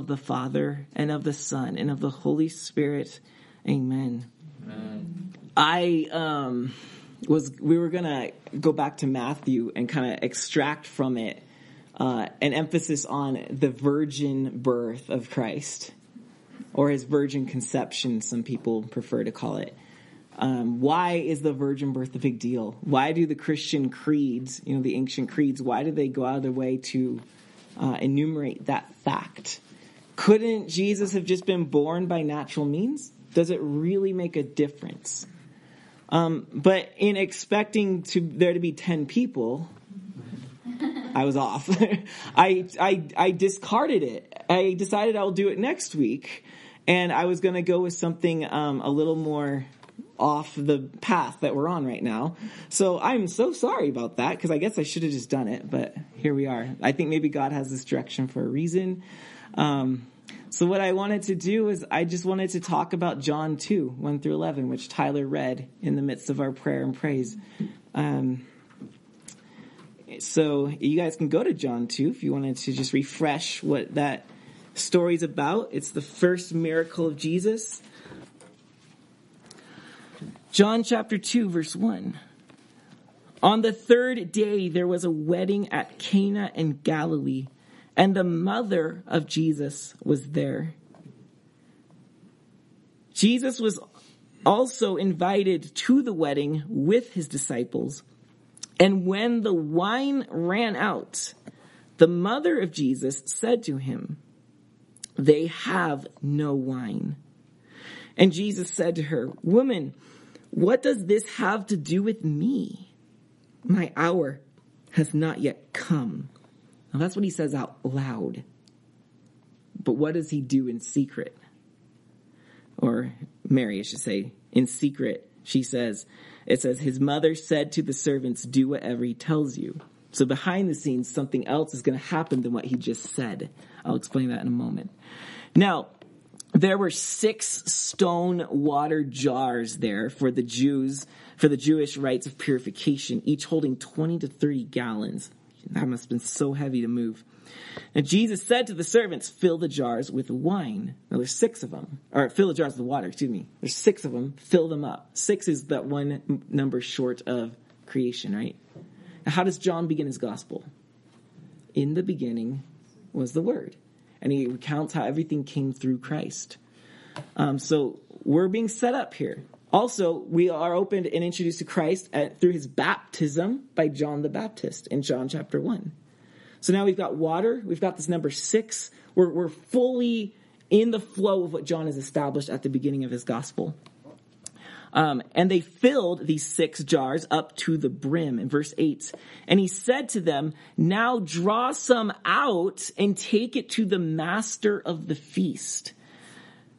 of the Father and of the Son and of the Holy Spirit. Amen. Amen. I um, was we were gonna go back to Matthew and kind of extract from it uh, an emphasis on the virgin birth of Christ, or his virgin conception. Some people prefer to call it. Um, why is the virgin birth a big deal? Why do the Christian creeds, you know, the ancient creeds, why do they go out of their way to uh, enumerate that fact? Couldn't Jesus have just been born by natural means? Does it really make a difference? Um, but in expecting to there to be ten people, I was off. I, I I discarded it. I decided I'll do it next week, and I was going to go with something um, a little more off the path that we're on right now. So I'm so sorry about that because I guess I should have just done it, but here we are. I think maybe God has this direction for a reason. Um, so what I wanted to do is I just wanted to talk about John 2, 1 through 11, which Tyler read in the midst of our prayer and praise. Um, so you guys can go to John 2 if you wanted to just refresh what that story's about. It's the first miracle of Jesus. John chapter 2, verse 1. On the third day, there was a wedding at Cana in Galilee, and the mother of Jesus was there. Jesus was also invited to the wedding with his disciples. And when the wine ran out, the mother of Jesus said to him, They have no wine. And Jesus said to her, Woman, what does this have to do with me? My hour has not yet come. Now that's what he says out loud. But what does he do in secret? Or Mary, I should say, in secret, she says, it says, his mother said to the servants, do whatever he tells you. So behind the scenes, something else is going to happen than what he just said. I'll explain that in a moment. Now, there were six stone water jars there for the Jews, for the Jewish rites of purification, each holding 20 to 30 gallons. That must have been so heavy to move. And Jesus said to the servants, fill the jars with wine. Now there's six of them. Or fill the jars with water, excuse me. There's six of them. Fill them up. Six is that one number short of creation, right? Now how does John begin his gospel? In the beginning was the Word and he recounts how everything came through Christ. Um, so we're being set up here. Also, we are opened and introduced to Christ at, through his baptism by John the Baptist in John chapter 1. So now we've got water, we've got this number six. We're, we're fully in the flow of what John has established at the beginning of his gospel. Um, and they filled these six jars up to the brim in verse 8. And he said to them, Now draw some out and take it to the master of the feast.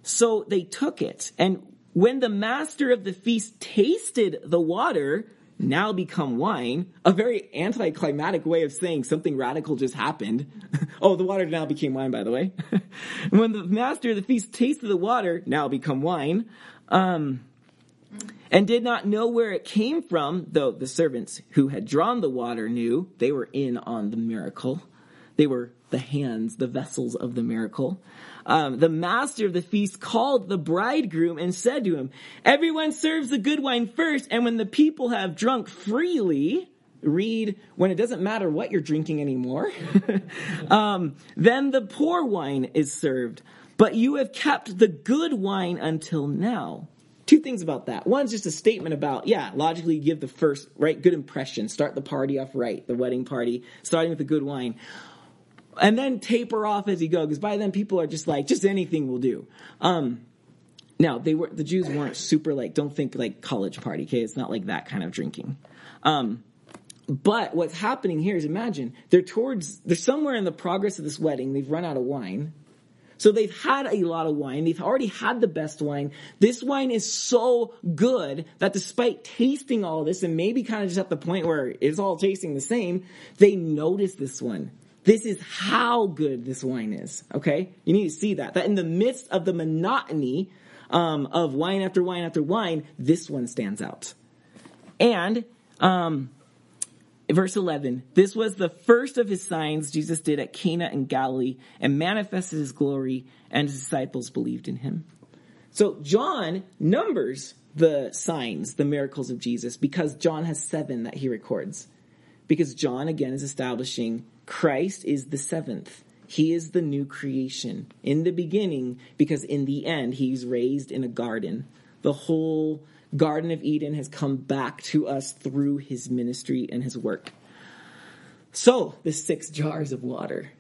So they took it. And when the master of the feast tasted the water, now become wine, a very anticlimactic way of saying something radical just happened. oh, the water now became wine, by the way. when the master of the feast tasted the water, now become wine, um, and did not know where it came from, though the servants who had drawn the water knew they were in on the miracle. They were the hands, the vessels of the miracle. Um, the master of the feast called the bridegroom and said to him, Everyone serves the good wine first, and when the people have drunk freely, read when it doesn't matter what you're drinking anymore, um, then the poor wine is served. But you have kept the good wine until now two things about that. One's just a statement about, yeah, logically give the first, right, good impression. Start the party off right, the wedding party, starting with the good wine. And then taper off as you go, because by then people are just like, just anything will do. Um, now, they were, the Jews weren't super like, don't think like college party, okay? It's not like that kind of drinking. Um, but what's happening here is imagine they're towards, they're somewhere in the progress of this wedding, they've run out of wine so they've had a lot of wine. They've already had the best wine. This wine is so good that despite tasting all this and maybe kind of just at the point where it's all tasting the same, they notice this one. This is how good this wine is. Okay. You need to see that, that in the midst of the monotony, um, of wine after wine after wine, this one stands out. And, um, verse 11 this was the first of his signs jesus did at cana in galilee and manifested his glory and his disciples believed in him so john numbers the signs the miracles of jesus because john has seven that he records because john again is establishing christ is the seventh he is the new creation in the beginning because in the end he's raised in a garden the whole Garden of Eden has come back to us through his ministry and his work. So, the six jars of water.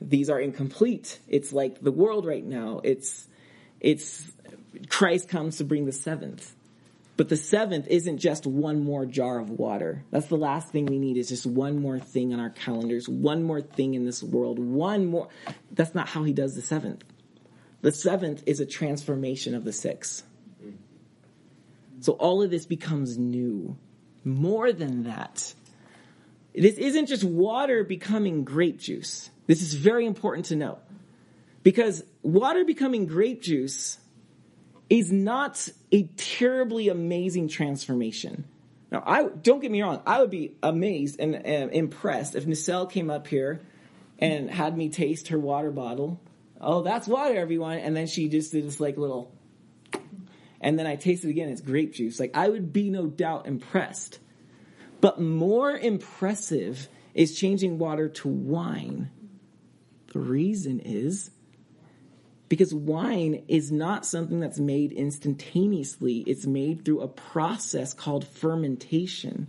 These are incomplete. It's like the world right now. It's, it's, Christ comes to bring the seventh. But the seventh isn't just one more jar of water. That's the last thing we need is just one more thing on our calendars, one more thing in this world, one more. That's not how he does the seventh. The seventh is a transformation of the six. So all of this becomes new. More than that, this isn't just water becoming grape juice. This is very important to know. Because water becoming grape juice is not a terribly amazing transformation. Now, I don't get me wrong. I would be amazed and uh, impressed if Nicelle came up here and had me taste her water bottle oh, that's water, everyone. And then she just did this like little, and then I tasted again. It's grape juice. Like I would be no doubt impressed. But more impressive is changing water to wine. The reason is because wine is not something that's made instantaneously. It's made through a process called fermentation.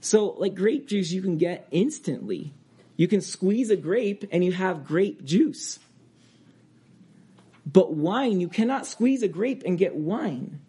So, like grape juice, you can get instantly. You can squeeze a grape and you have grape juice. But wine, you cannot squeeze a grape and get wine.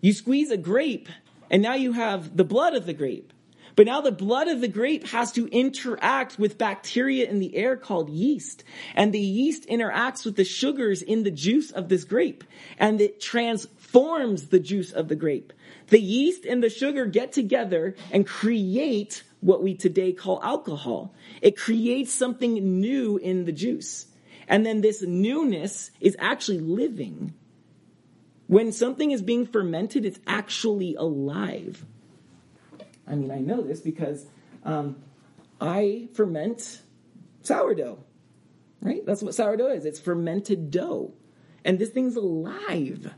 You squeeze a grape, and now you have the blood of the grape. But now the blood of the grape has to interact with bacteria in the air called yeast. And the yeast interacts with the sugars in the juice of this grape. And it transforms the juice of the grape. The yeast and the sugar get together and create what we today call alcohol. It creates something new in the juice. And then this newness is actually living. When something is being fermented, it's actually alive. I mean, I know this because um, I ferment sourdough, right? That's what sourdough is. It's fermented dough. And this thing's alive.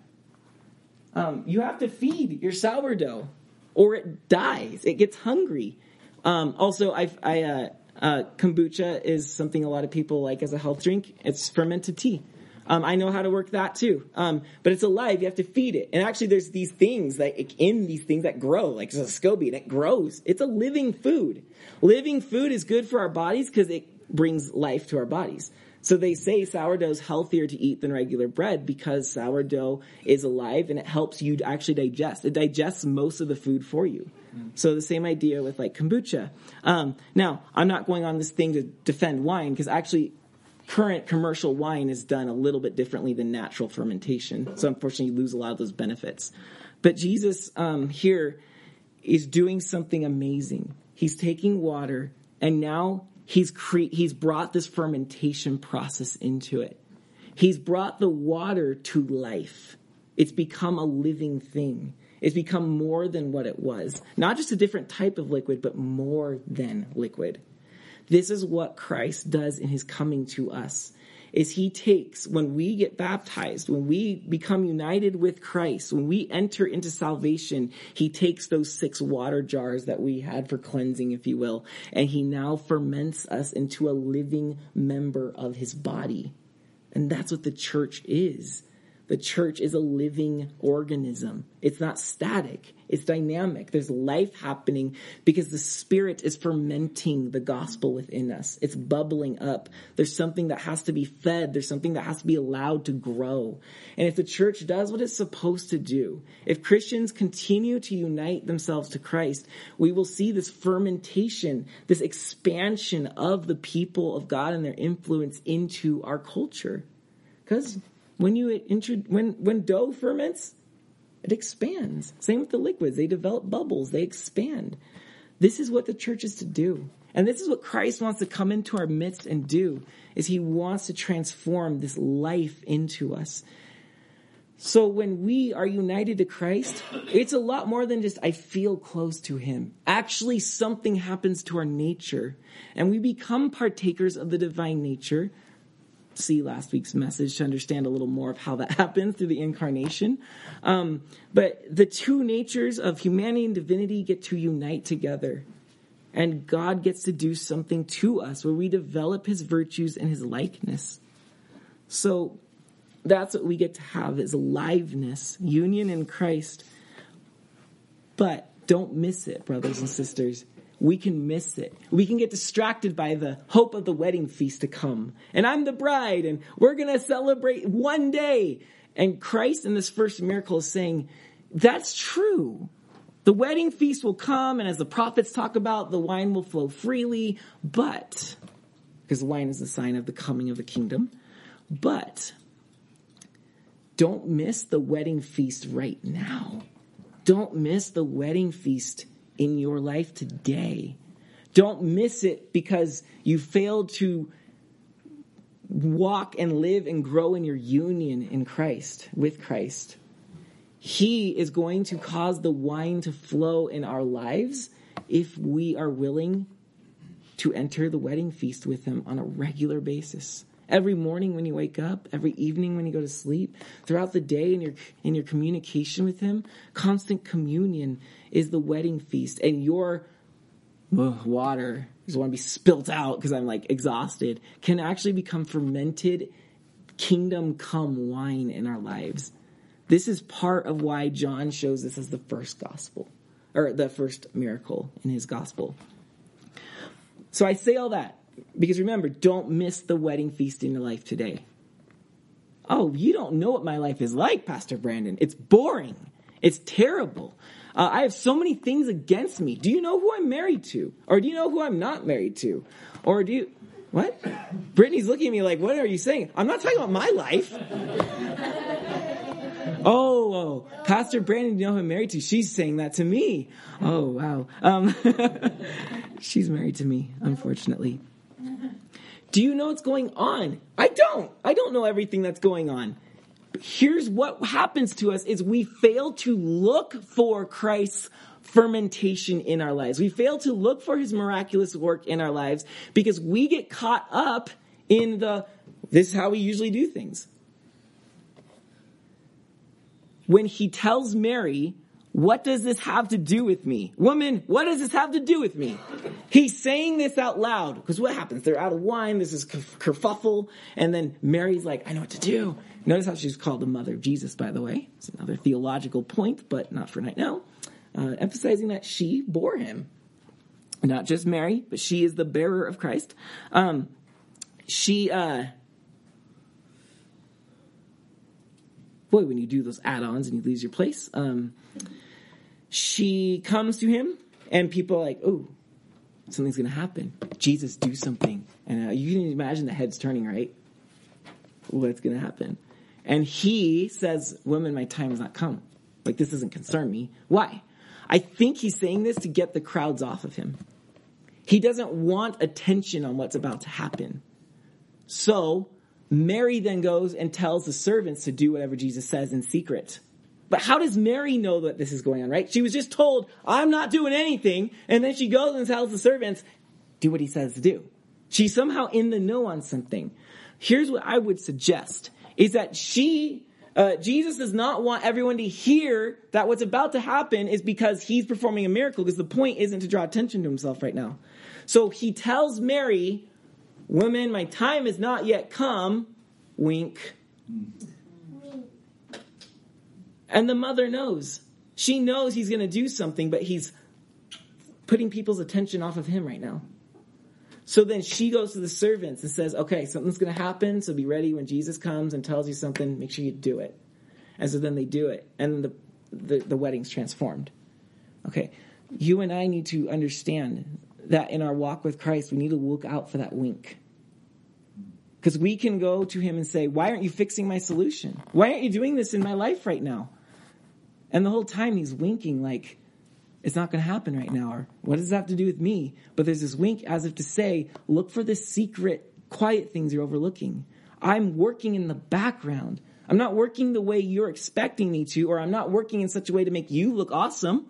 Um, you have to feed your sourdough or it dies. It gets hungry. Um, also, I, I uh, uh, kombucha is something a lot of people like as a health drink. It's fermented tea. Um, I know how to work that too. Um, but it's alive. You have to feed it. And actually, there's these things that in these things that grow, like a SCOBY, and it grows. It's a living food. Living food is good for our bodies because it brings life to our bodies. So they say sourdough is healthier to eat than regular bread because sourdough is alive and it helps you actually digest. It digests most of the food for you. So the same idea with like kombucha. Um, now, I'm not going on this thing to defend wine because actually current commercial wine is done a little bit differently than natural fermentation. So unfortunately, you lose a lot of those benefits. But Jesus um, here is doing something amazing. He's taking water and now he's cre- he's brought this fermentation process into it. He's brought the water to life. It's become a living thing. It's become more than what it was. Not just a different type of liquid, but more than liquid. This is what Christ does in his coming to us. Is he takes, when we get baptized, when we become united with Christ, when we enter into salvation, he takes those six water jars that we had for cleansing, if you will, and he now ferments us into a living member of his body. And that's what the church is. The church is a living organism. It's not static. It's dynamic. There's life happening because the Spirit is fermenting the gospel within us. It's bubbling up. There's something that has to be fed. There's something that has to be allowed to grow. And if the church does what it's supposed to do, if Christians continue to unite themselves to Christ, we will see this fermentation, this expansion of the people of God and their influence into our culture. Because when you when when dough ferments, it expands. Same with the liquids; they develop bubbles, they expand. This is what the church is to do. And this is what Christ wants to come into our midst and do is he wants to transform this life into us. So when we are united to Christ, it's a lot more than just I feel close to him. Actually, something happens to our nature and we become partakers of the divine nature. See last week's message to understand a little more of how that happens through the incarnation. Um, but the two natures of humanity and divinity get to unite together. And God gets to do something to us where we develop his virtues and his likeness. So that's what we get to have is aliveness, union in Christ. But don't miss it, brothers and sisters. We can miss it. We can get distracted by the hope of the wedding feast to come. And I'm the bride and we're going to celebrate one day. And Christ in this first miracle is saying, that's true. The wedding feast will come, and as the prophets talk about, the wine will flow freely, but, because wine is a sign of the coming of the kingdom, but don't miss the wedding feast right now. Don't miss the wedding feast in your life today. Don't miss it because you failed to walk and live and grow in your union in Christ, with Christ. He is going to cause the wine to flow in our lives if we are willing to enter the wedding feast with Him on a regular basis. Every morning when you wake up, every evening when you go to sleep, throughout the day in your in your communication with Him, constant communion is the wedding feast, and your ugh, water is want to be spilt out because I'm like exhausted can actually become fermented kingdom come wine in our lives. This is part of why John shows this as the first gospel, or the first miracle in his gospel. So I say all that because remember, don't miss the wedding feast in your life today. Oh, you don't know what my life is like, Pastor Brandon. It's boring. It's terrible. Uh, I have so many things against me. Do you know who I'm married to? Or do you know who I'm not married to? Or do you, what? Brittany's looking at me like, what are you saying? I'm not talking about my life. Oh, oh, Pastor Brandon, you know who I'm married to? She's saying that to me. Oh, wow. Um, she's married to me, unfortunately. Do you know what's going on? I don't. I don't know everything that's going on. Here's what happens to us is we fail to look for Christ's fermentation in our lives. We fail to look for his miraculous work in our lives because we get caught up in the this is how we usually do things when he tells Mary, what does this have to do with me? Woman, what does this have to do with me? He's saying this out loud because what happens? They're out of wine. This is kerfuffle. And then Mary's like, I know what to do. Notice how she's called the mother of Jesus, by the way. It's another theological point, but not for right now. Uh, emphasizing that she bore him. Not just Mary, but she is the bearer of Christ. Um, she, uh, boy, when you do those add-ons and you lose your place, um, she comes to him, and people are like, "Oh, something's going to happen. Jesus, do something." And uh, you can imagine the heads turning, right? What's going to happen? And he says, "Woman, my time has not come. Like this doesn't concern me. Why? I think he's saying this to get the crowds off of him. He doesn't want attention on what's about to happen. So Mary then goes and tells the servants to do whatever Jesus says in secret. But how does Mary know that this is going on, right? She was just told, I'm not doing anything. And then she goes and tells the servants, do what he says to do. She's somehow in the know on something. Here's what I would suggest is that she, uh, Jesus does not want everyone to hear that what's about to happen is because he's performing a miracle because the point isn't to draw attention to himself right now. So he tells Mary, Women, my time has not yet come. Wink. And the mother knows. She knows he's going to do something, but he's putting people's attention off of him right now. So then she goes to the servants and says, okay, something's going to happen, so be ready when Jesus comes and tells you something, make sure you do it. And so then they do it, and the, the, the wedding's transformed. Okay, you and I need to understand that in our walk with Christ, we need to look out for that wink. Because we can go to him and say, Why aren't you fixing my solution? Why aren't you doing this in my life right now? And the whole time he's winking, like, it's not going to happen right now. Or what does that have to do with me? But there's this wink as if to say, Look for the secret, quiet things you're overlooking. I'm working in the background. I'm not working the way you're expecting me to, or I'm not working in such a way to make you look awesome.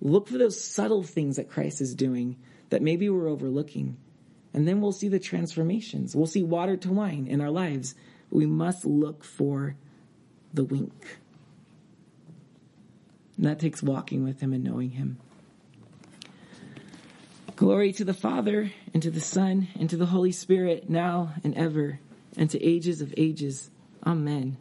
Look for those subtle things that Christ is doing that maybe we're overlooking. And then we'll see the transformations. We'll see water to wine in our lives. We must look for the wink. And that takes walking with Him and knowing Him. Glory to the Father, and to the Son, and to the Holy Spirit, now and ever, and to ages of ages. Amen.